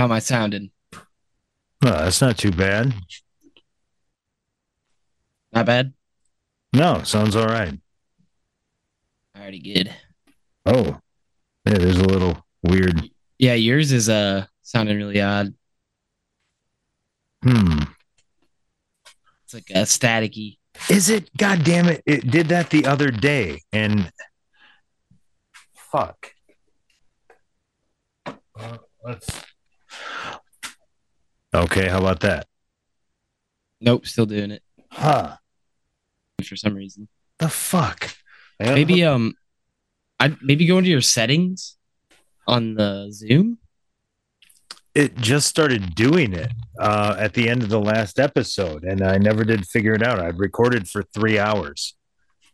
How am I sounding? No, that's not too bad. Not bad. No, sounds all right. Already good. Oh, yeah, there's a little weird. Yeah, yours is uh sounding really odd. Hmm. It's like a staticky. Is it? God damn it! It did that the other day, and fuck. Uh, let's. Okay, how about that? Nope, still doing it Huh? for some reason. The fuck? Maybe um, I maybe go into your settings on the Zoom. it just started doing it uh, at the end of the last episode, and I never did figure it out. I'd recorded for three hours,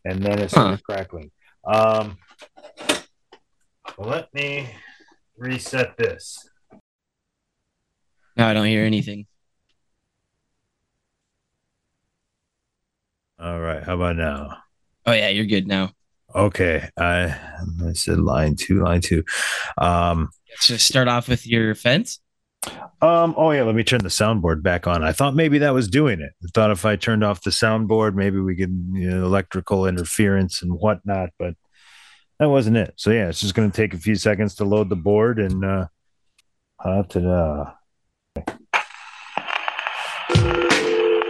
and then it started crackling. Um, let me reset this. No, I don't hear anything. All right, how about now? Oh yeah, you're good now. Okay, I I said line two, line two. Um, just start off with your fence. um, oh yeah, let me turn the soundboard back on. I thought maybe that was doing it. I thought if I turned off the soundboard, maybe we could you know, electrical interference and whatnot, but that wasn't it. So yeah, it's just going to take a few seconds to load the board and uh, ta-da.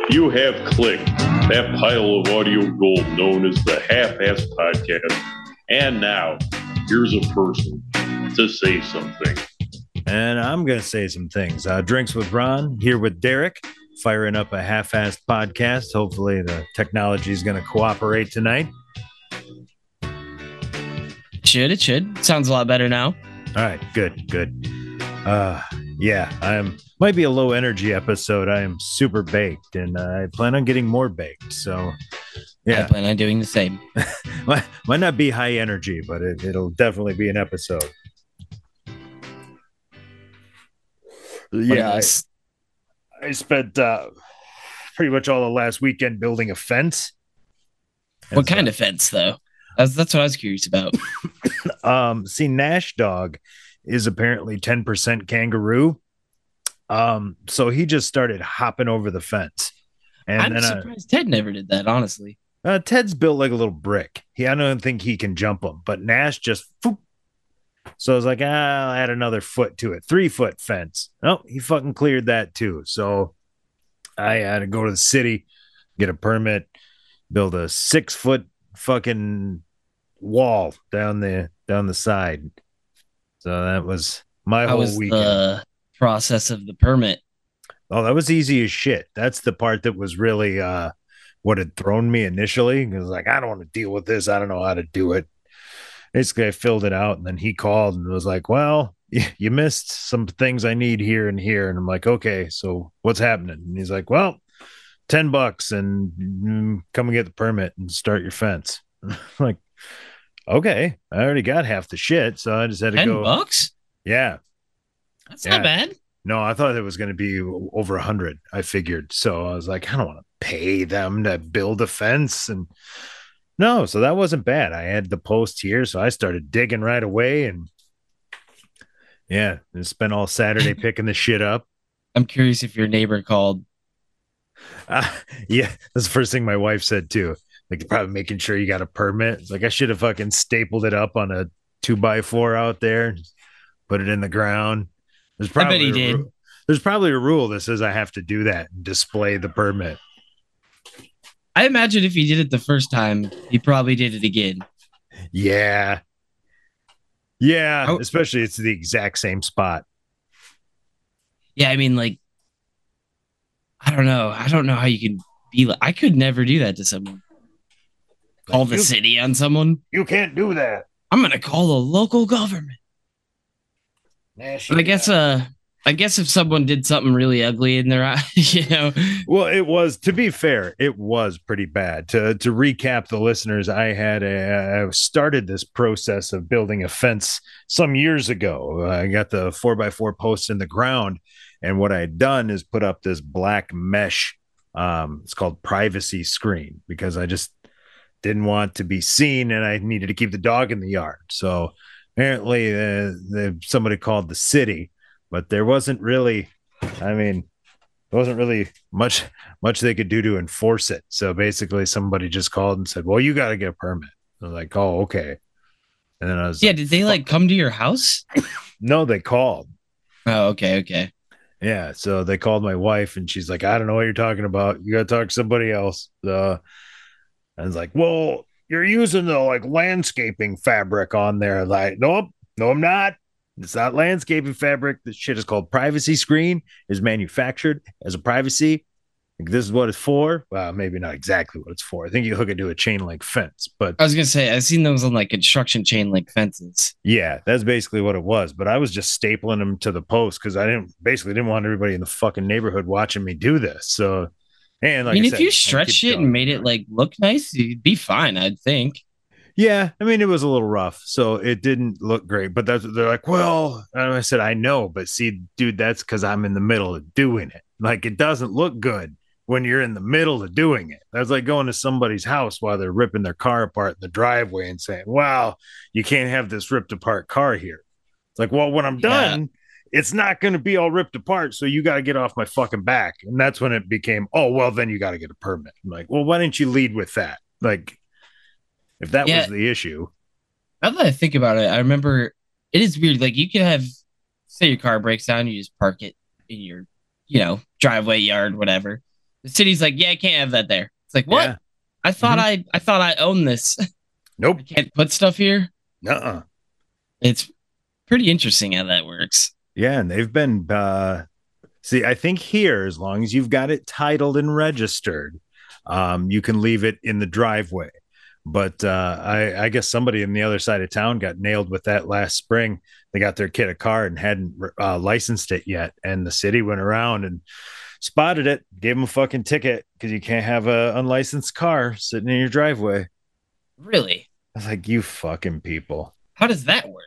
You have clicked that pile of audio gold known as the Half Ass Podcast. And now, here's a person to say something. And I'm going to say some things. Uh, Drinks with Ron here with Derek, firing up a half-assed podcast. Hopefully, the technology is going to cooperate tonight. Should it should sounds a lot better now. All right, good, good. Uh, yeah, I'm might be a low energy episode. I am super baked, and I plan on getting more baked. So, yeah, I yeah, plan on doing the same. might, might not be high energy, but it, it'll definitely be an episode. Yeah, I, I spent uh, pretty much all the last weekend building a fence. What kind of fence though? That's that's what I was curious about. um see nash dog is apparently 10% kangaroo. Um so he just started hopping over the fence. And I'm then uh, surprised Ted never did that. Honestly, uh, ted's built like a little brick. He i don't think he can jump him but nash just phoop. so i was like ah, i'll add another foot to it. Three foot fence. Oh he fucking cleared that too. So i had to go to the city get a permit build a six foot fucking wall down the down the side so that was my how whole was weekend the process of the permit? Oh, that was easy as shit. That's the part that was really uh what had thrown me initially. It was like, I don't want to deal with this. I don't know how to do it. Basically, I filled it out and then he called and was like, Well, you missed some things I need here and here. And I'm like, Okay, so what's happening? And he's like, Well, 10 bucks and mm, come and get the permit and start your fence. like, okay, I already got half the shit. So I just had to Ten go. bucks? Yeah. That's Yeah. not bad. No, I thought it was going to be over a hundred. I figured, so I was like, I don't want to pay them to build a fence, and no, so that wasn't bad. I had the post here, so I started digging right away, and yeah, and spent all Saturday picking the shit up. I'm curious if your neighbor called. Uh, yeah, that's the first thing my wife said too. Like, probably making sure you got a permit. It's like I should have fucking stapled it up on a two by four out there, put it in the ground. There's probably he a did. ru- there's probably a rule that says I have to do that and display the permit. I imagine if he did it the first time, he probably did it again. Yeah. Yeah, Oh. especially it's the exact same spot. Yeah, I mean, like, I don't know. I don't know how you can be like. I could never do that to someone. Call the You- city on someone. You can't do that. I'm gonna call the local government. Nash, But I guess, uh, I guess if someone did something really ugly in their eye, you know, Well, it was to be fair, it was pretty bad. To to recap the listeners, I had a I started this process of building a fence some years ago. I got the four by four posts in the ground, and what I had done is put up this black mesh. Um, it's called privacy screen because I just didn't want to be seen, and I needed to keep the dog in the yard. So apparently, uh, the, somebody called the city but there wasn't really, I mean, there wasn't really much much they could do to enforce it. So basically, somebody just called and said, "Well, you got to get a permit." I was like, "Oh, okay." And then I was Yeah, did they like come to your house? no, they called. Oh, okay, okay. Yeah, so they called my wife, and she's like, "I don't know what you're talking about. You got to talk to somebody else." Uh, I was like, "Well, you're using the like landscaping fabric on there." Like, nope, no, I'm not. It's not landscaping fabric. This shit is called privacy screen. Is manufactured as a privacy. Like, this is what it's for. Well, maybe not exactly what it's for. I think you hook it to a chain link fence, but I was gonna say I've seen those on like construction chain link fences. yeah, that's basically what it was. But I was just stapling them to the post because I didn't basically didn't want everybody in the fucking neighborhood watching me do this. So, and like I mean, if said, you stretched it and made it like look nice, you'd be fine, I'd think. yeah, I mean, it was a little rough, so it didn't look great. But that's they're like, well, and I said, I know, but see, dude, that's because I'm in the middle of doing it. Like, it doesn't look good when you're in the middle of doing it. That's like going to somebody's house while they're ripping their car apart in the driveway and saying, wow, you can't have this ripped apart car here. It's like, well, when I'm Yeah. done, it's not going to be all ripped apart. So you got to get off my fucking back. And that's when it became, oh, well, then you got to get a permit. I'm like, well, why didn't you lead with that? Like, if that Yeah. was the issue, Now that I think about it, I remember it is weird. Like you can have, say, your car breaks down, you just park it in your, you know, driveway, yard, whatever. The city's like, yeah, I can't have that there. It's like, what? Yeah. I thought mm-hmm. I, I thought I owned this. nope, I can't put stuff here. nuh-uh. It's pretty interesting how that works. Yeah, and they've been uh see, I think here, as long as you've got it titled and registered, um, you can leave it in the driveway. But uh I, I guess somebody in the other side of town got nailed with that last spring. They got their kid a car and hadn't uh, licensed it yet, and the city went around and spotted it, gave them a fucking ticket because you can't have a unlicensed car sitting in your driveway. Really? I was like, you fucking people. How does that work?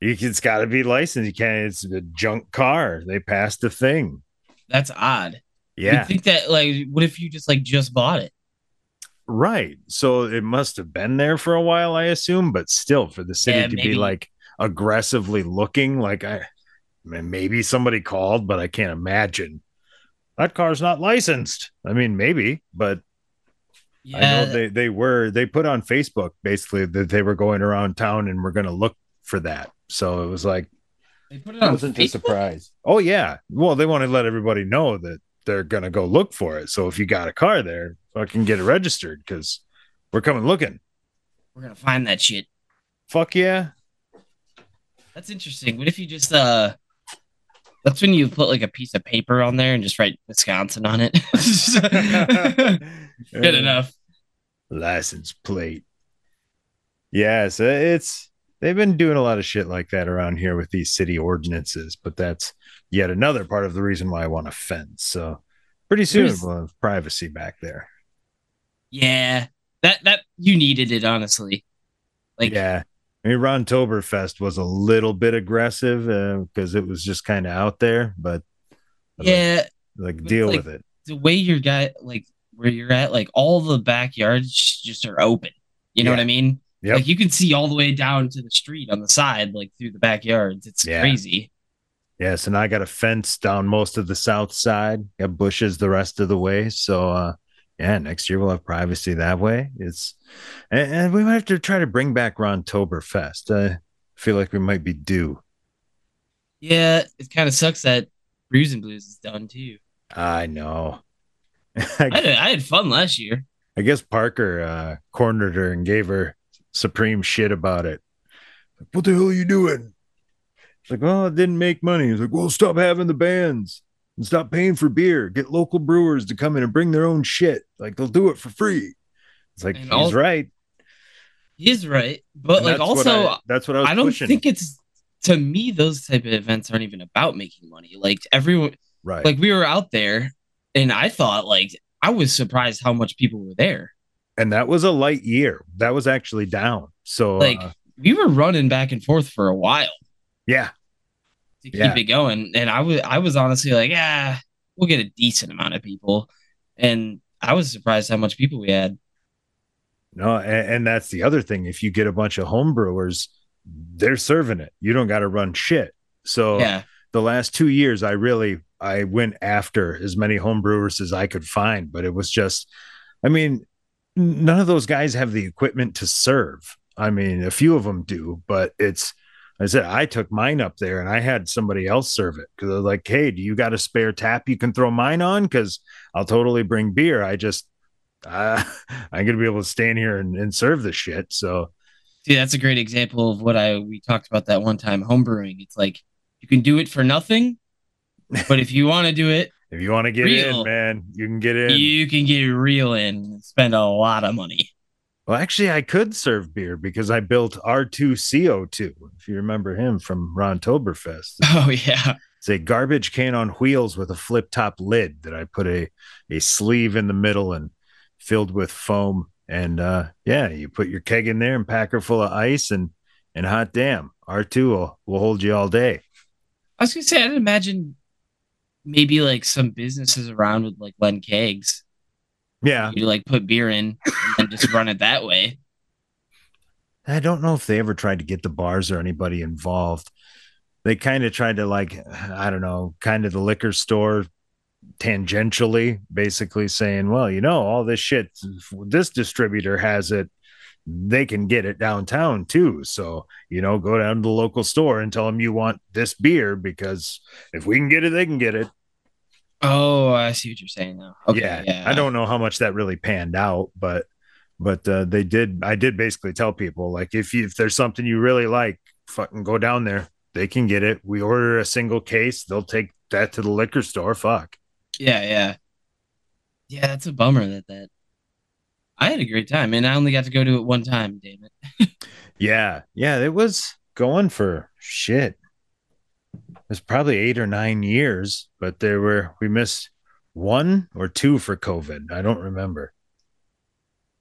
You, it's got to be licensed. You can't. It's a junk car. They passed the thing. That's odd. Yeah, You'd think that like, what if you just like just bought it? right. So it must have been there for a while, I assume. But still, for the city Yeah, to maybe. be like aggressively looking, like I, I mean, maybe somebody called, but I can't imagine that car's not licensed. I mean, maybe, but I Yeah, know they they were. They put on Facebook basically that they were going around town and were going to look for that. So it was like they put it I on wasn't a Facebook? surprise. Oh yeah. Well, they want to let everybody know that they're gonna go look for it. So if you got a car there, fucking get it registered because we're coming looking. We're gonna find that shit. Fuck yeah. That's interesting. What if you just uh that's when you put like a piece of paper on there and just write Wisconsin on it. Good enough. License plate. Yeah, so it's they've been doing a lot of shit like that around here with these city ordinances, but that's yet another part of the reason why I want a fence. So pretty soon There's- we'll have privacy back there. Yeah. That that you needed it honestly. Like yeah. I mean, Ron Toberfest was a little bit aggressive uh, because it was just kind of out there, but like- yeah, like, But deal like- with it. the way your guy like where you're at, like all the backyards just are open. You know Yeah. what I mean? Yep. Like you can see all the way down to the street on the side, like through the backyards. It's crazy. Yeah. crazy. Yes, and I got a fence down most of the south side. Got bushes the rest of the way. So uh yeah, next year we'll have privacy that way. It's and, and we might have to try to bring back Ron Toberfest. I feel like we might be due. Yeah, it kind of sucks that Brews and Blues is done too. I know. I had, I had fun last year. I guess Parker uh, cornered her and gave her supreme shit about it. Like, what the hell are you doing? It's like, well, it didn't make money. He's like, well, stop having the bands and stop paying for beer. Get local brewers to come in and bring their own shit. Like they'll do it for free. It's like And he's all- right. He's right, but And like that's what also, I, that's what I was I don't pushing. think it's to me those type of events aren't even about making money. Like everyone, right. like we were out there, and I thought like I was surprised how much people were there. And that was a light year. That was actually down. So Like uh, we were running back and forth for a while yeah, to keep Yeah. it going, and I was I was honestly like, yeah, we'll get a decent amount of people, and I was surprised how much people we had. No, and, and that's the other thing. If you get a bunch of homebrewers, they're serving it. You don't got to run shit. So Yeah, the last two years, I really I went after as many homebrewers as I could find, but it was just, I mean, none of those guys have the equipment to serve. I mean, a few of them do, but it's. I said I took mine up there and I had somebody else serve it because I was like, "Hey, do you got a spare tap you can throw mine on? Because I'll totally bring beer. I just, uh, I'm gonna be able to stand here and, and serve the shit." So See, that's a great example of what I we talked about that one time homebrewing. It's like you can do it for nothing, but if you want to do it, if you want to get Real. in, man, you can get in. you can get real in spend a lot of money. Well, actually, I could serve beer because I built R2CO2. If you remember him from Ron Toberfest. Oh yeah. it's a garbage can on wheels with a flip top lid that I put a a sleeve in the middle and filled with foam. And uh, yeah, you put your keg in there and pack her full of ice and and hot damn, R2 will, will hold you all day. I was gonna say I'd imagine maybe like some businesses around with like Len kegs. Yeah, You like put beer in and just run it that way. I don't know if they ever tried to get the bars or anybody involved. They kind of tried to like, I don't know, kind of the liquor store tangentially, basically saying, well, you know, all this shit, this distributor has it. They can get it downtown too. So, you know, go down to the local store and tell them you want this beer because if we can get it, they can get it. Oh, I see what you're saying now. Okay, yeah, yeah. I don't know how much that really panned out, but but uh, they did. I did basically tell people like if you, if there's something you really like, fucking go down there. They can get it. We order a single case. They'll take that to the liquor store. Fuck. Yeah, yeah. Yeah, that's a bummer that that I had a great time and I only got to go to it one time, damn it. Yeah, yeah. It was going for shit. It was probably eight or nine years, but there were we missed one or two for COVID. I don't remember.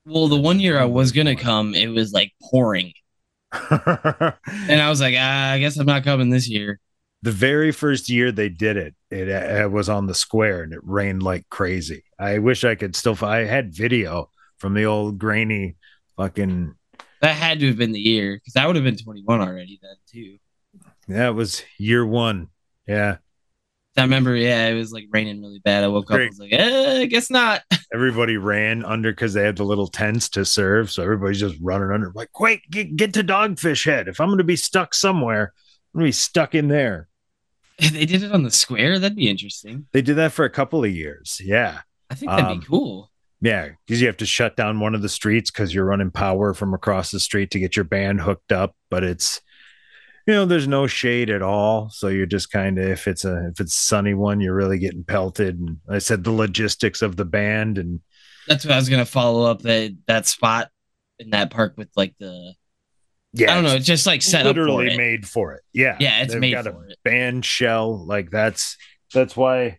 Well, the one year I was gonna come, it was like pouring. And I was like, ah, I guess I'm not coming this year. the very first year they did it, it, it was on the square and it rained like crazy. I wish I could still. I had video from the old grainy fucking. That had to have been the year because I would have been 21 already then too. That was year one. Yeah, I remember, yeah, it was like raining really bad. I woke up, I was like, eh, I guess not. everybody ran under because they had the little tents to serve, so everybody's just running under. Like, quick, get, get to Dogfish Head. If I'm going to be stuck somewhere, I'm going to be stuck in there. they did it on the square. That'd be interesting. They did that for a couple of years. Yeah. I think that'd Um, be cool. Yeah, because you have to shut down one of the streets because you're running power from across the street to get your band hooked up. But it's, you know, there's no shade at all, so you're just kind of if it's a if it's sunny one, you're really getting pelted. And I said the logistics of the band and That's what I was gonna follow up that that spot in that park with like the yeah, I don't know, it's just like set up for literally made for it. Yeah, Yeah, it's They've made got for a it. band shell like that's that's why.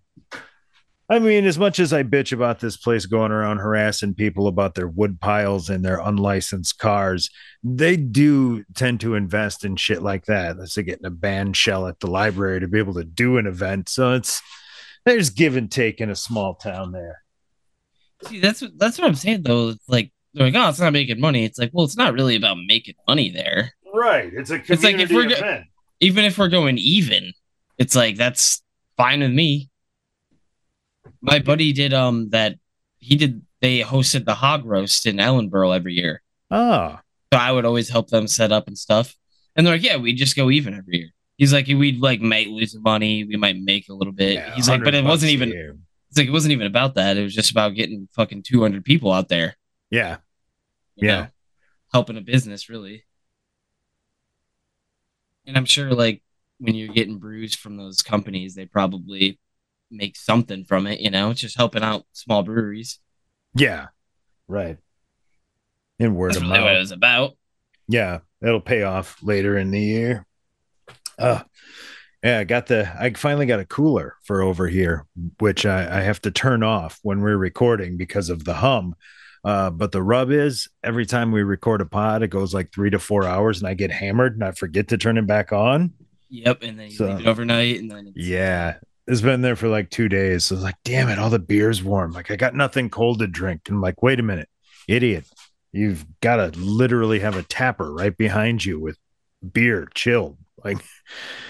I mean, as much as I bitch about this place going around harassing people about their wood piles and their unlicensed cars, they do tend to invest in shit like that. Let's say getting a band shell at the library to be able to do an event. So it's there's give and take in a small town there. See, that's what that's what I'm saying though. It's like they're like, oh, it's not making money. It's like, well, it's not really about making money there. Right. It's a It's like if we're go- Even if we're going even, it's like that's fine with me. My buddy did um that he did they hosted the hog roast in Ellenboro every year. Oh, So I would always help them set up and stuff. And they're like, yeah, we just go even every year. He's like, we'd like might lose money, we might make a little bit. yeah, He's like, but it wasn't even. It's like it wasn't even about that. It was just about getting fucking two hundred people out there. Yeah. Yeah. know, helping a business really. And I'm sure, like when you're getting brews from those companies, they probably make something from it. You know, it's just helping out small breweries. Yeah. Right. And word That's of really what it was about. Yeah, it'll pay off later in the year. Uh yeah, I got the I finally got a cooler for over here, which I, I have to turn off when we're recording because of the hum. Uh, but the rub is every time we record a pod, it goes like three to four hours and I get hammered and I forget to turn it back on. Yep, and then you So- leave it overnight, and then it's, Yeah. It's been there for like two days. So I was like, damn it, all the beer's warm. Like I got nothing cold to drink. And I'm like, wait a minute, idiot. You've got to literally have a tapper right behind you with beer chilled. Like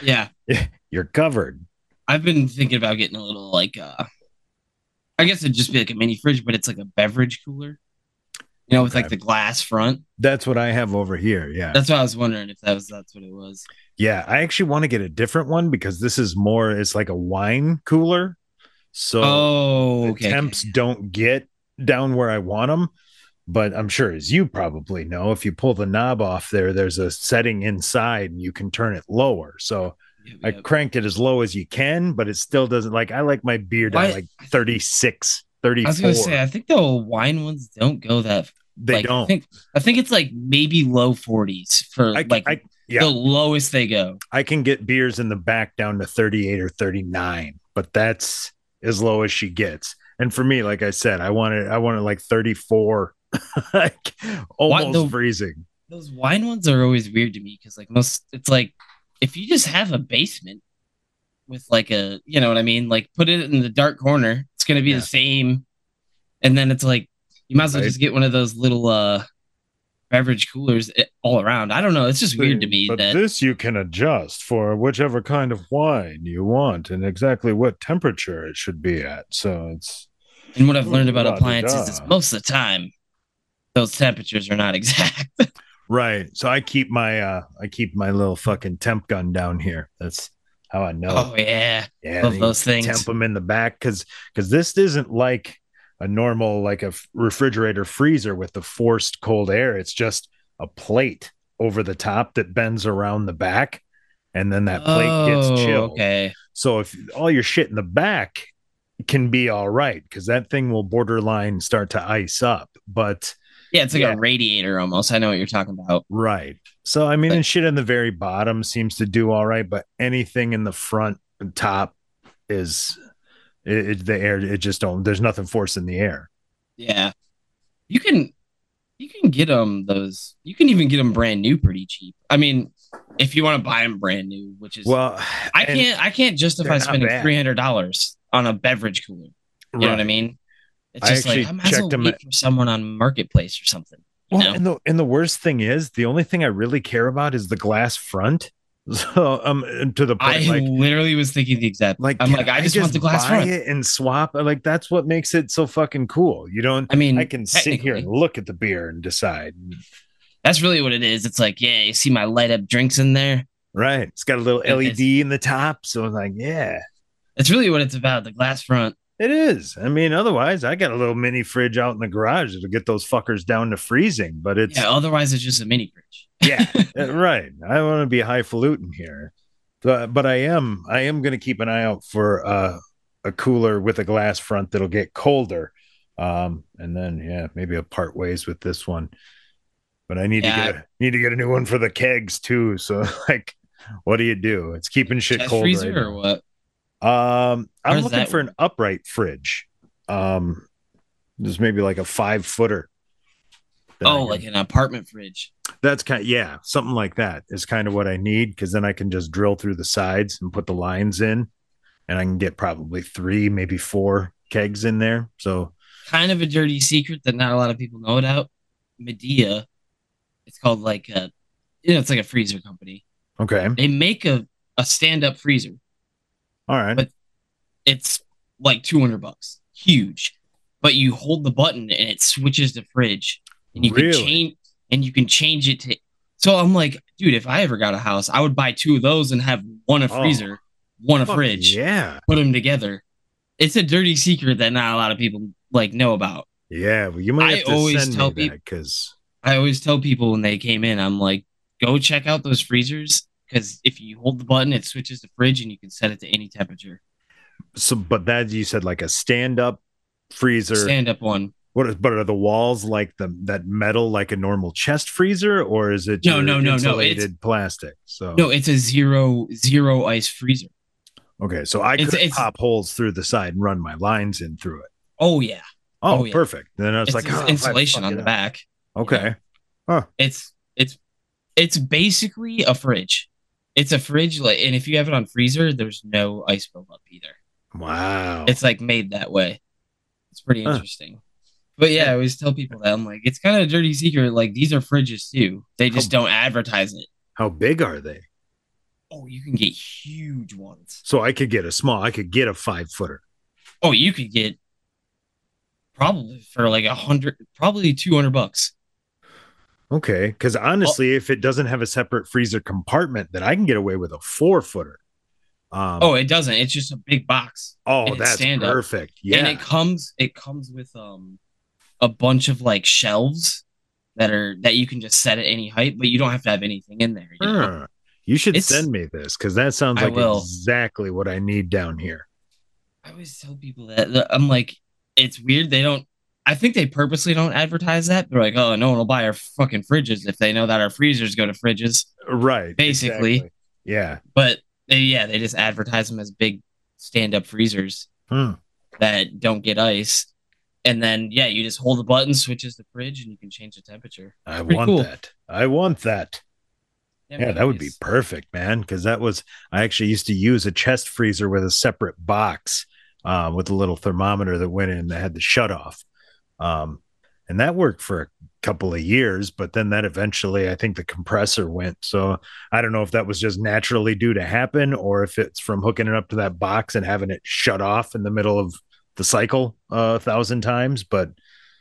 yeah, you're covered. I've been thinking about getting a little like uh I guess it'd just be like a mini fridge, but it's like a beverage cooler. You know, with like the glass front. That's what I have over here. Yeah. That's what I was wondering if that was that's what it was. Yeah, I actually want to get a different one because this is more it's like a wine cooler. So oh, the okay. temps don't get down where I want them. But I'm sure, as you probably know, if you pull the knob off there, there's a setting inside and you can turn it lower. So Yep, I yep. cranked it as low as you can, but it still doesn't like I like my beer down like 36, I was gonna say, I think the wine ones don't go that. they like, don't. I think, I think it's like maybe low forties for I, like I, yeah. the lowest they go. I can get beers in the back down to 38 or 39, but that's as low as she gets. And for me, like I said, I wanted I wanted like 34, like almost the- freezing. Those wine ones are always weird to me because like most, it's like if you just have a basement with like a, you know what I mean, like put it in the dark corner, it's gonna be Yeah. the same. And then it's like you might as well Right. just get one of those little uh beverage coolers eh, all around. I don't know. It's just weird to me But that this you can adjust for whichever kind of wine you want and exactly what temperature it should be at. So it's And what I've learned about appliances is most of the time those temperatures are not exact. right. So I keep my uh I keep my little fucking temp gun down here. That's how I know. oh yeah, yeah, love those things. temp them in the back because because this isn't like a normal like a refrigerator freezer with the forced cold air. It's just a plate over the top that bends around the back, and then that plate gets Oh, chilled. Okay. So if all your shit in the back can be all right because that thing will borderline start to ice up, but Yeah, it's like Yeah. a radiator almost. I know what you're talking about. right. So I mean, But- and shit in the very bottom seems to do all right, but anything in the front and top is it, it- the air. It just don't. There's nothing force in the air. Yeah. You can you can get them those you can even get them brand new pretty cheap. I mean, if you want to buy them brand new, which is Well, I can't I can't justify spending three hundred dollars on a beverage cooler. You know what I mean? It's just like actually I might as well checked 'em wait for someone on marketplace or something. Well, know? and the and the worst thing is the only thing I really care about is the glass front. So um, to the point I like literally was thinking the exact like I'm like I just, want the glass buy front. it and swap. Like that's what makes it so fucking cool. You don't. I mean, I can sit here and look at the beer and decide. That's really what it is. It's like, yeah, you see my light up drinks in there. Right. It's got a little It- LED in the top. So I'm like, yeah, That's really what it's about. The glass front. It is. I mean, otherwise, I got a little mini fridge out in the garage to get those fuckers down to freezing. But it's Yeah. Otherwise, it's just a mini fridge. yeah, uh, right. I want to be highfalutin here, but but I am I am going to keep an eye out for uh, a cooler with a glass front that'll get colder, um, and then yeah, maybe a part ways with this one. But I need Yeah. to get a, need to get a new one for the kegs too. So like, what do you do? It's keeping shit cold. freezer right or what? Um, I'm looking that for an upright fridge. Um, there's maybe like a five footer. Oh, like an apartment fridge. that's kind of, yeah, something like that is kind of what I need because then I can just drill through the sides and put the lines in, and I can get probably three, maybe four kegs in there. So Kind of a dirty secret that not a lot of people know about. Midea. It's called like a, you know, it's like a freezer company. okay, They make a, a stand up freezer. All right, But- It's like 200 bucks. Huge. But you hold the button and it switches the fridge. And you Really? can change and you can change it to So I'm like, dude, if I ever got a house, I would buy two of those and have one a Oh. freezer, one a fridge, yeah, put them together. It's a dirty secret that not a lot of people like know about. yeah. Well, you might I to always send tell me peop- that because I always tell people when they came in, I'm like, go check out those freezers because if you hold the button, it switches to fridge and you can set it to any temperature. so, but that you said like a stand up freezer. Stand up one. what is? But are the walls like the that metal like a normal chest freezer, or is it No, no, no, no, insulated it's- plastic? So No, it's a zero zero ice freezer. okay, so I It's- could it's- pop holes through the side and run my lines in through it. Oh yeah, Oh, Oh, yeah. perfect. Then I was it's like, oh, insulation on the up. back. Okay. It's it's it's basically a fridge. It's a fridge, like, and if you have it on freezer, there's no ice buildup either. Wow. It's like made that way. It's pretty Huh. interesting. But yeah, I always tell people that I'm like, it's kind of a dirty secret. Like these are fridges too. They just How- don't advertise it. How big are they? Oh, you can get huge ones. So I could get a small, I could get a five footer. Oh, you could get probably for like a hundred, probably two hundred bucks. Okay. Because honestly, if it doesn't have a separate freezer compartment, then I can get away with a four footer. Um, Oh, it doesn't. It's just a big box. oh, that's stand-up. perfect. Yeah. And it comes it comes with um a bunch of like shelves that are that you can just set at any height, but you don't have to have anything in there. You? Huh. You should It's- send me this because that sounds like exactly what I need down here. I always tell people that- I'm like, it's weird. They don't. I think they purposely don't advertise that. They're like, oh, no one will buy our fucking fridges if they know that our freezers go to fridges. Right. Basically. exactly. Yeah. But they, yeah, they just advertise them as big stand-up freezers Hmm. that don't get ice. And then yeah, you just hold the button, switches the fridge, and you can change the temperature. I want cool. that. I want that. Yeah, that would be perfect, man. Because that was I actually used to use a chest freezer with a separate box uh, with a little thermometer that went in that had the shut off, um, and that worked for a couple of years. But then that eventually, I think the compressor went. So I don't know if that was just naturally due to happen or if it's from hooking it up to that box and having it shut off in the middle of the cycle uh, a thousand times. But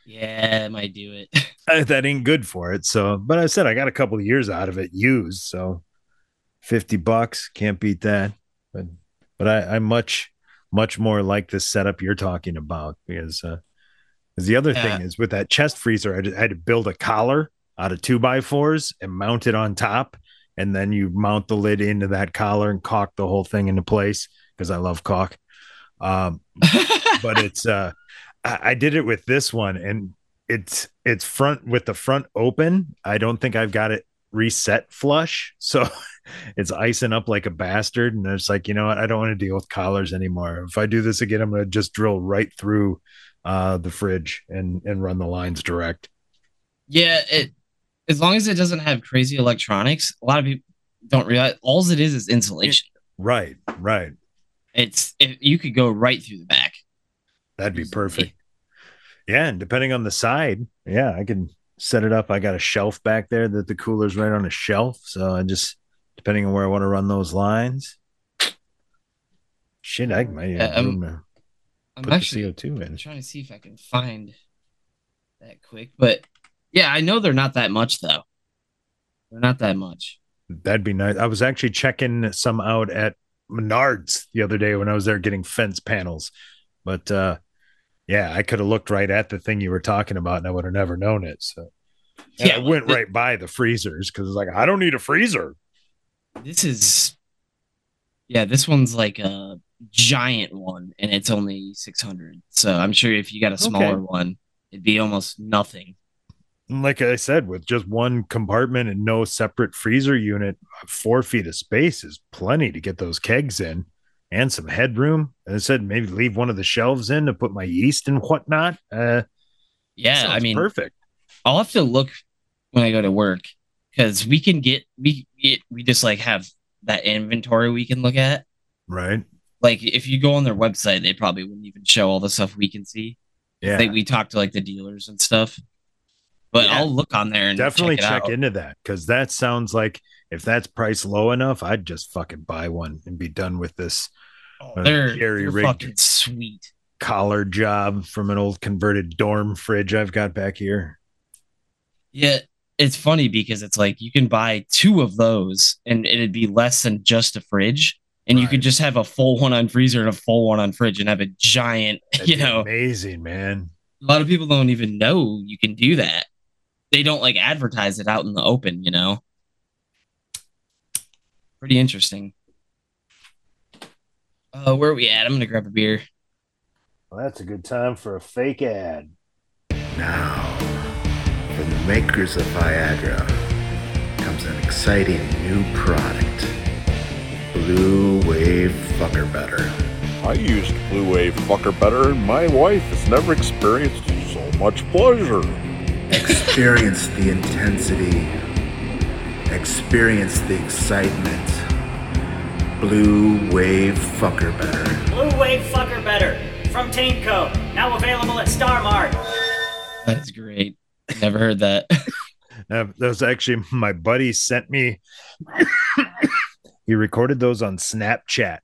Yeah, it might do it. that ain't good for it. So, but I said I got a couple of years out of it used. So, fifty bucks can't beat that. But but I, I much much more like this setup you're talking about because uh, 'cause the other thing is with that chest freezer, I, just, I had to build a collar out of two by fours and mount it on top, and then you mount the lid into that collar and caulk the whole thing into place because I love caulk. Um, but it's uh I, I did it with this one and it's it's front with the front open. I don't think I've got it reset flush. So it's icing up like a bastard. And it's like, you know what? I don't want to deal with collars anymore. If I do this again, I'm gonna just drill right through uh the fridge and and run the lines direct. yeah, it as long as it doesn't have crazy electronics, a lot of people don't realize all it is is insulation. Right, right. It's it, you could go right through the back. That'd be perfect. Yeah, and depending on the side, yeah, I can set it up. I got a shelf back there that the cooler's right on a shelf. So I just depending on where I want to run those lines. Shit, I might Yeah, um, I'm put actually the CO2 I'm in. trying to see if I can find that quick, but yeah, I know they're not that much though. They're not that much. That'd be nice. I was actually checking some out at Menards the other day when I was there getting fence panels. But uh yeah, I could have looked right at the thing you were talking about and I would have never known it. So and Yeah, I went the- right by the freezers because it's like I don't need a freezer. This is yeah, this one's like a giant one and it's only 600. So I'm sure if you got a smaller Okay. one, it'd be almost nothing. And like I said, with just one compartment and no separate freezer unit, four feet of space is plenty to get those kegs in and some headroom. And I said maybe leave one of the shelves in to put my yeast and whatnot. Uh, Yeah, I mean, perfect. I'll have to look when I go to work because we can get we it, we just like have that inventory we can look at. Right. Like if you go on their website, they probably wouldn't even show all the stuff we can see. Yeah. Like we talk to like the dealers and stuff. But Yeah. I'll look on there and Definitely check, check into that because that sounds like if that's priced low enough, I'd just fucking buy one and be done with this Oh, uh, they're Jerry they're fucking sweet. collar job from an old converted dorm fridge I've got back here. Yeah, it's funny because it's like you can buy two of those and it'd be less than just a fridge. And you could just have a full one on freezer and a full one on fridge and have a giant, That'd you know, amazing, man. a lot of people don't even know you can do that. They don't like advertise it out in the open, you know. Pretty interesting. Uh, where are we at? I'm gonna grab a beer. Well, that's a good time for a fake ad. Now, from the makers of Viagra comes an exciting new product Blue Wave Fucker Better. I used Blue Wave Fucker better, and my wife has never experienced so much pleasure. Experience the intensity, experience the excitement. Blue Wave Fucker Better. Blue Wave Fucker Better from Tainco. Now available at Star Mart. That's great. Never heard that. Uh, that was actually my buddy sent me. He recorded those on Snapchat,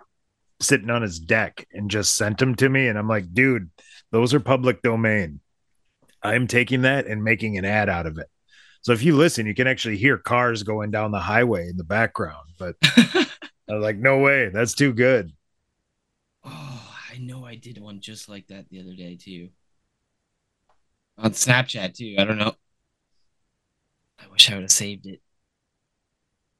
sitting on his deck, and just sent them to me. And I'm like, dude, those are public domain. I'm taking that and making an ad out of it. So if you listen, you can actually hear cars going down the highway in the background. But I was like, no way, that's too good. Oh, I know I did one just like that the other day too. On Snapchat too. I don't know. I wish I would have saved it.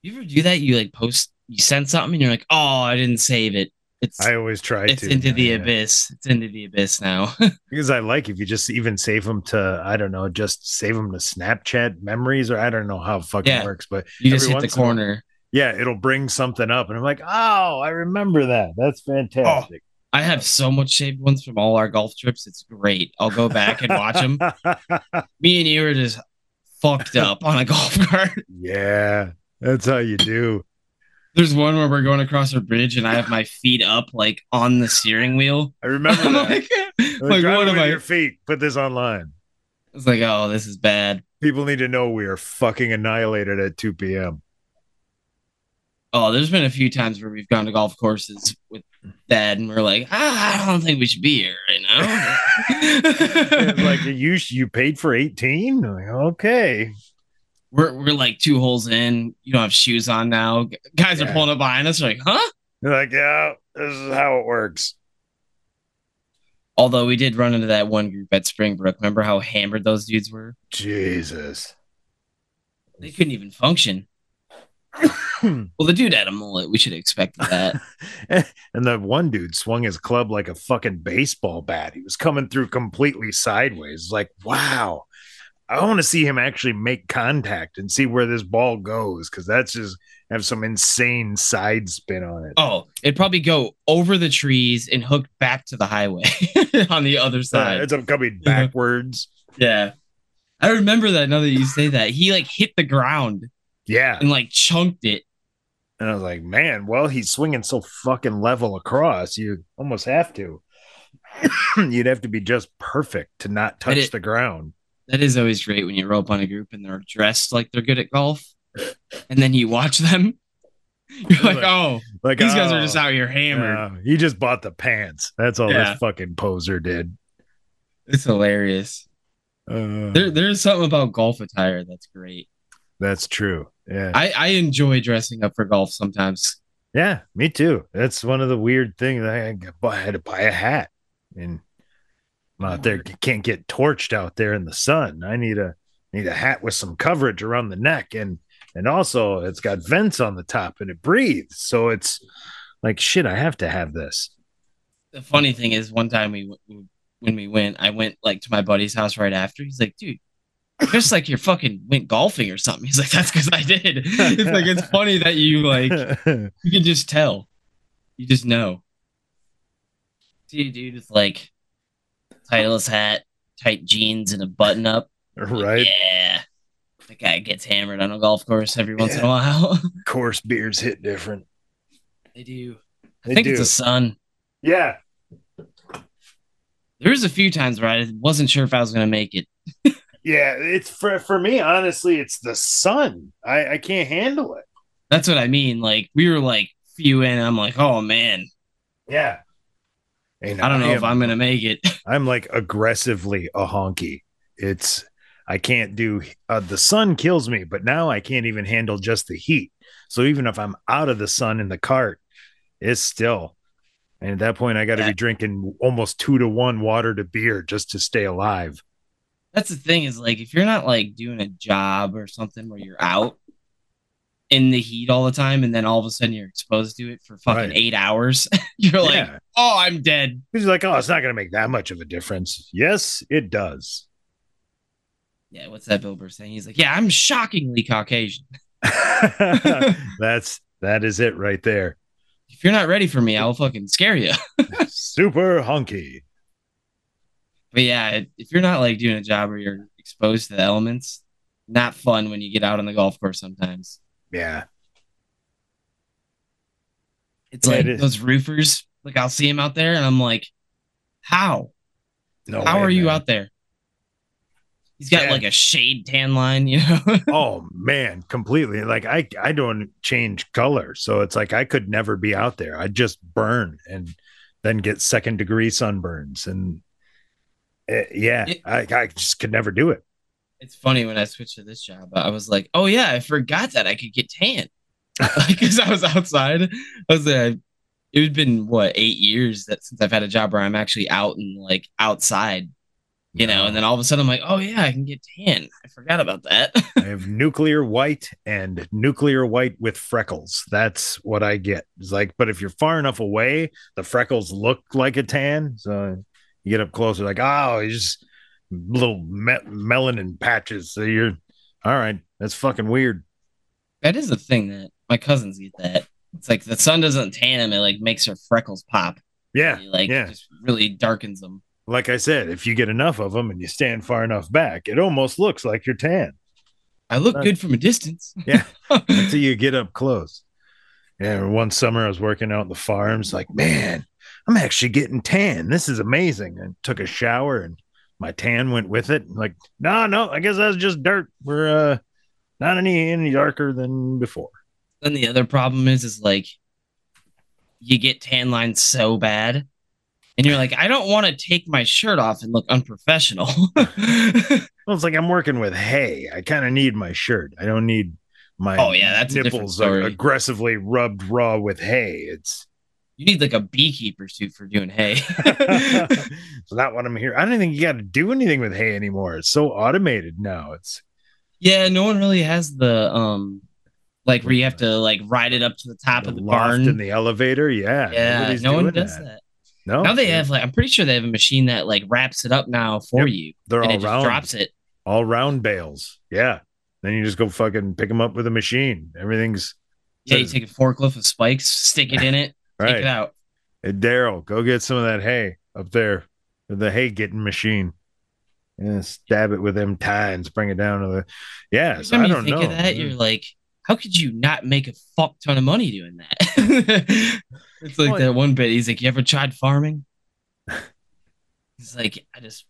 You ever do that? You like post, you send something, and you're like, "Oh, I didn't save it. It's I always try it's to into the yeah. abyss. It's into the abyss now." because I like if you just even save them to I don't know, just save them to Snapchat memories or I don't know how it fucking Yeah. works, but you just hit the once in a while- corner. yeah, it'll bring something up, and I'm like, oh, I remember that. That's fantastic. Oh, I have so much saved ones from all our golf trips. It's great. I'll go back and watch them. Me and you are just fucked up on a golf cart. yeah, that's how you do. There's one where we're going across a bridge and I have my feet up like on the steering wheel. I remember that. like, Like, like what am I? your feet? Put this online. It's like, oh, this is bad. People need to know we are fucking annihilated at 2 p.m. Oh, there's been a few times where we've gone to golf courses with dad and we're like, ah, I don't think we should be here right now. Like you you paid for 18? Like, okay. We're we're like two holes in. You don't have shoes on now. Guys are pulling up behind us. Like, huh? They're like, yeah, this is how it works. Although we did run into that one group at Springbrook. Remember how hammered those dudes were? Jesus. They couldn't even function. Well, the dude had a mullet. We should expect that. and the one dude swung his club like a fucking baseball bat. He was coming through completely sideways. Like, wow. I want to see him actually make contact and see where this ball goes because that's just have some insane side spin on it. oh, it'd probably go over the trees and hook back to the highway on the other Uh, side. it's coming backwards. yeah. I remember that now that you say that. He like hit the ground Yeah. and like chunked it. And I was like, man, well, he's swinging so fucking level across. You almost have to. You'd have to be just perfect to not touch it- the ground. That is always great when you rope on a group and they're dressed like they're good at golf. And then you watch them. You're like, Like, oh, Like these guys are oh, just out here hammered. uh, he just bought the pants. That's all Yeah. this fucking poser did. It's hilarious. Uh, There, there's something about golf attire that's great. that's true. Yeah. I, I enjoy dressing up for golf sometimes. yeah, me too. That's one of the weird things. I, I had to buy a hat and I'm out there can't get torched out there in the sun. I need a need a hat with some coverage around the neck and and also it's got vents on the top and it breathes. So it's like shit, I have to have this. The funny thing is, one time we w- when we went, I went like to my buddy's house right after. He's like, dude, just like you're fucking went golfing or something. He's like, that's because I did. It's like it's funny that you like you can just tell. You just know. See dude it's like Titleist hat, tight jeans, and a button up. right? Yeah. That guy gets hammered on a golf course every once in a while. Course beers hit different. they do. I They think it's do. a sun. Yeah. There was a few times where I wasn't sure if I was gonna make it. Yeah, it's for for me, honestly, it's the sun. I, I can't handle it. That's what I mean. Like we were like few in. I'm like, oh man, Yeah. And I don't know I if I'm gonna make it. I'm like aggressively a honky. It's I can't do uh, the sun kills me, but now I can't even handle just the heat. So even if I'm out of the sun in the cart, it's still. And at that point, I got to Yeah. be drinking almost two to one water to beer just to stay alive. That's the thing is like if you're not like doing a job or something where you're out in the heat all the time and then all of a sudden you're exposed to it for fucking Right. eight hours, you're like, oh, I'm dead. He's like, oh, it's not going to make that much of a difference. Yes, it does. Yeah, what's that Bill Burr saying? He's like, yeah, I'm shockingly Caucasian. That's that is it right there. If you're not ready for me, I'll fucking scare you. Super honky. But yeah, if you're not like doing a job where you're exposed to the elements, not fun when you get out on the golf course sometimes. Yeah. It's like it is. those roofers. Like I'll see them out there and I'm like, how? No how way, are you man. out there? He's got Yeah. like a shade tan line, you know. oh man, completely. Like I I don't change color, so it's like I could never be out there. I'd just burn and then get second degree sunburns, and uh, yeah, It- I I just could never do it. It's funny when I switched to this job. I was like, oh yeah, I forgot that I could get tan because I was outside. I was there. It had been what eight years that since I've had a job where I'm actually out and like outside, you know. And then all of a sudden I'm like, oh yeah, I can get tan. I forgot about that. I have nuclear white and nuclear white with freckles. That's what I get. It's like, but if you're far enough away, the freckles look like a tan. So you get up closer, like, oh, it's just little me- melanin patches. So you're all right. That's fucking weird. that is a thing that my cousins get. That it's like the sun doesn't tan them; it like makes their freckles pop. Yeah. It, like yeah. just really darkens them. Like I said, if you get enough of them and you stand far enough back, it almost looks like you're tan I look Uh, good from a distance. Yeah. until you get up close. Yeah. One summer I was working out in the farms, like, man, I'm actually getting tan. This is amazing. And took a shower and my tan went with it. Like, no, no, I guess that's just dirt. We're uh not any any darker than before. then the other problem is is like you get tan lines so bad and you're like i don't want to take my shirt off and look unprofessional Well, it's like I'm working with hay. I kind of need my shirt. I don't need my Oh, yeah, that's nipples are aggressively rubbed raw with hay. It's you need like a beekeeper suit for doing hay it's not what I'm here. I don't think you got to do anything with hay anymore. It's so automated now. It's yeah no one really has the um like where you have to like ride it up to the top the of the barn in the elevator. Yeah, yeah nobody's no one does that, No, now they have like i'm pretty sure they have a machine that like wraps it up now for Yep. you They're and all it just round, drops it all round bales. Yeah, then you just go fucking pick them up with a machine. Everything's yeah you take a forklift with spikes stick it in it right. it out Hey, Daryl, go get some of that hay up there, the hay getting machine. And stab it with them tines, bring it down to the. Yeah, so I don't think know. of that, you're like, how could you not make a fuck ton of money doing that? it's like Well, that one bit. He's like, you ever tried farming? He's like, I just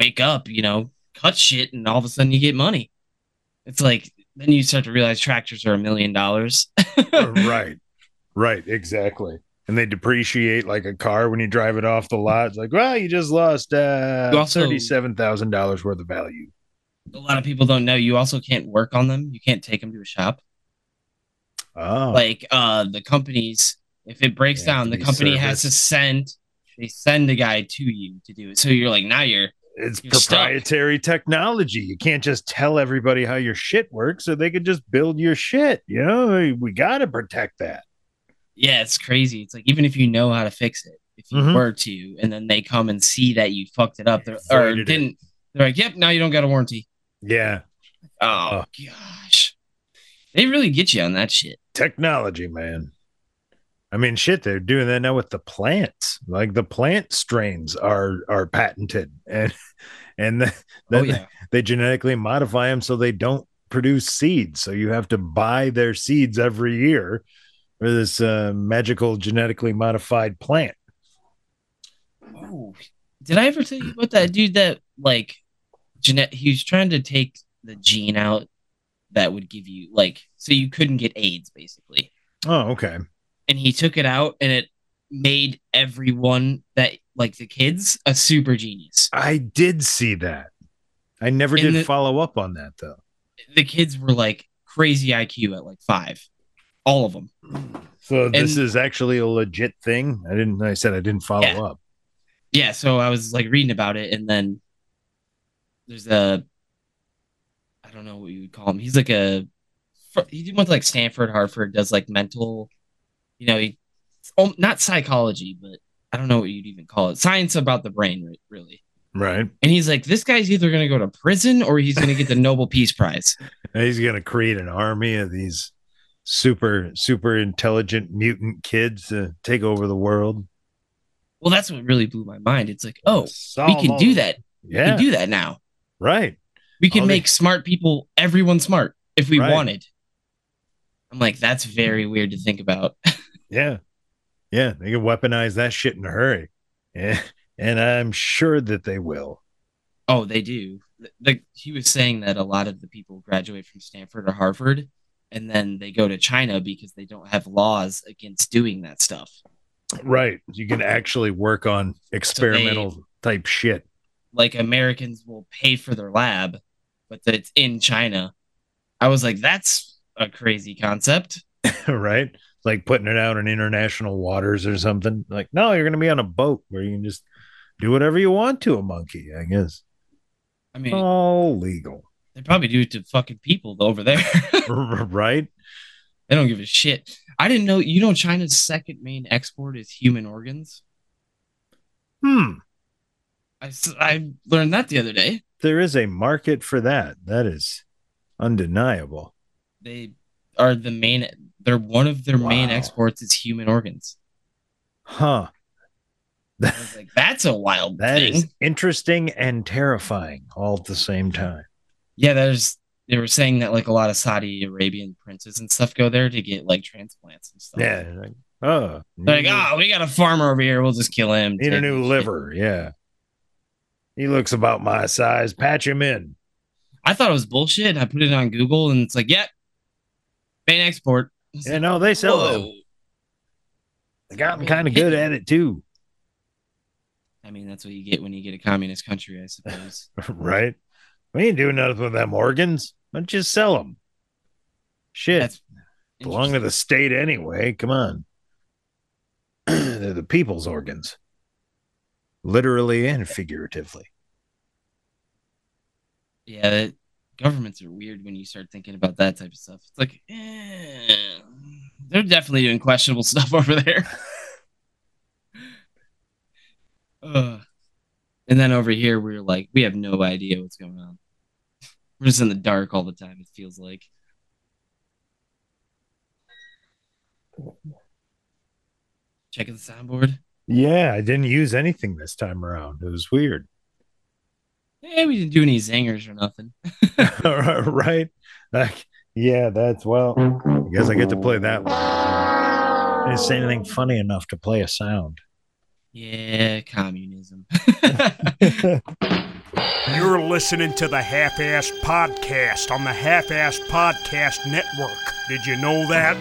wake up, you know, cut shit, and all of a sudden you get money. It's like then you start to realize tractors are a million dollars. right, right, exactly. And they depreciate like a car when you drive it off the lot. It's like, well, you just lost uh, thirty-seven thousand dollars worth of value. A lot of people don't know you also can't work on them. You can't take them to a shop. Oh, Like uh the companies, if it breaks have down, the company has to send they send a guy to you to do it. So you're like, now you're it's you're stuck. proprietary technology. You can't just tell everybody how your shit works, or they could just build your shit. You know, we got to protect that. Yeah, it's crazy. It's like even if you know how to fix it, if you Mhm. were to, and then they come and see that you fucked it up, they're, or didn't, they're like, "Yep, now you don't got a warranty." Yeah, Oh gosh, they really get you on that shit. technology, man. I mean, shit, they're doing that now with the plants. Like the plant strains are are patented, and and the, Oh then yeah, they genetically modify them so they don't produce seeds. So you have to buy their seeds every year for this uh, magical genetically modified plant. oh, did I ever tell you about that dude that like, genet? He was trying to take the gene out that would give you like, so you couldn't get AIDS basically. Oh, okay. and he took it out and it made everyone that like the kids a super genius. I did see that. I never And did the- follow up on that though. The kids were like crazy IQ at like five, all of them. So this And- is actually a legit thing. I didn't. I said I didn't follow Yeah. up. Yeah, so I was like reading about it, and then there's a I don't know what you would call him. He's like a he went to like Stanford, Harvard, does like mental, you know, he um, not psychology, but I don't know what you'd even call it, science about the brain, really. Right. And he's like, this guy's either going to go to prison or he's going to get the Nobel Peace Prize. He's gonna create an army of these super super intelligent mutant kids to take over the world. Well, that's what really blew my mind. It's like, oh, we can do that. We Yeah. can do that now. right. We can All they- make smart people, everyone smart, if we Right. wanted. I'm like, that's very weird to think about. Yeah. Yeah. They can weaponize that shit in a hurry. Yeah. And I'm sure that they will. oh, they do. the, he was saying that a lot of the people graduate from Stanford or Harvard, and then they go to China because they don't have laws against doing that stuff. Right. You can actually work on experimental type shit. Like Americans will pay for their lab, but it's in China. I was like, that's a crazy concept. right? Like putting it out in international waters or something. Like, no, you're going to be on a boat where you can just do whatever you want to a monkey, I guess. I mean, All legal. They probably do it to fucking people over there. right? they don't give a shit. I didn't know. You know, China's second main export is human organs. Hmm. I, I learned that the other day. There is a market for that. That is undeniable. They are the main. They're one of their main exports is human organs. Huh. Like, that's a wild That thing. is interesting and terrifying all at the same time. Yeah, there's. They were saying that like a lot of Saudi Arabian princes and stuff go there to get like transplants and stuff. Yeah. Like, oh, like, oh, we got a farmer over here. We'll just kill him. need a new his shit." liver. Yeah. He looks about my size. Patch him in. I thought it was bullshit. I put it on Google and it's like, yep, main export. Yeah, like, no, they sell them. whoa. They gotten kind of good at it too. I mean, that's what you get when you get a communist country, I suppose. right? We ain't doing nothing with them organs. Don't just sell them. Shit. That's belong to the state anyway. Come on. They're the people's organs, literally and figuratively. yeah. Governments are weird when you start thinking about that type of stuff. It's like, eh, they're definitely doing questionable stuff over there. Ugh. and then over here, we're like, we have no idea what's going on. We're just in the dark all the time. It feels like. Checking the soundboard. Yeah, I didn't use anything this time around. It was weird. Yeah, we didn't do any zingers or nothing. right? Like, yeah, that's well. I guess I get to play that one. I didn't say anything funny enough to play a sound. Yeah, communism. You're listening to the Half Ass Podcast on the Half Ass Podcast Network. Did you know that?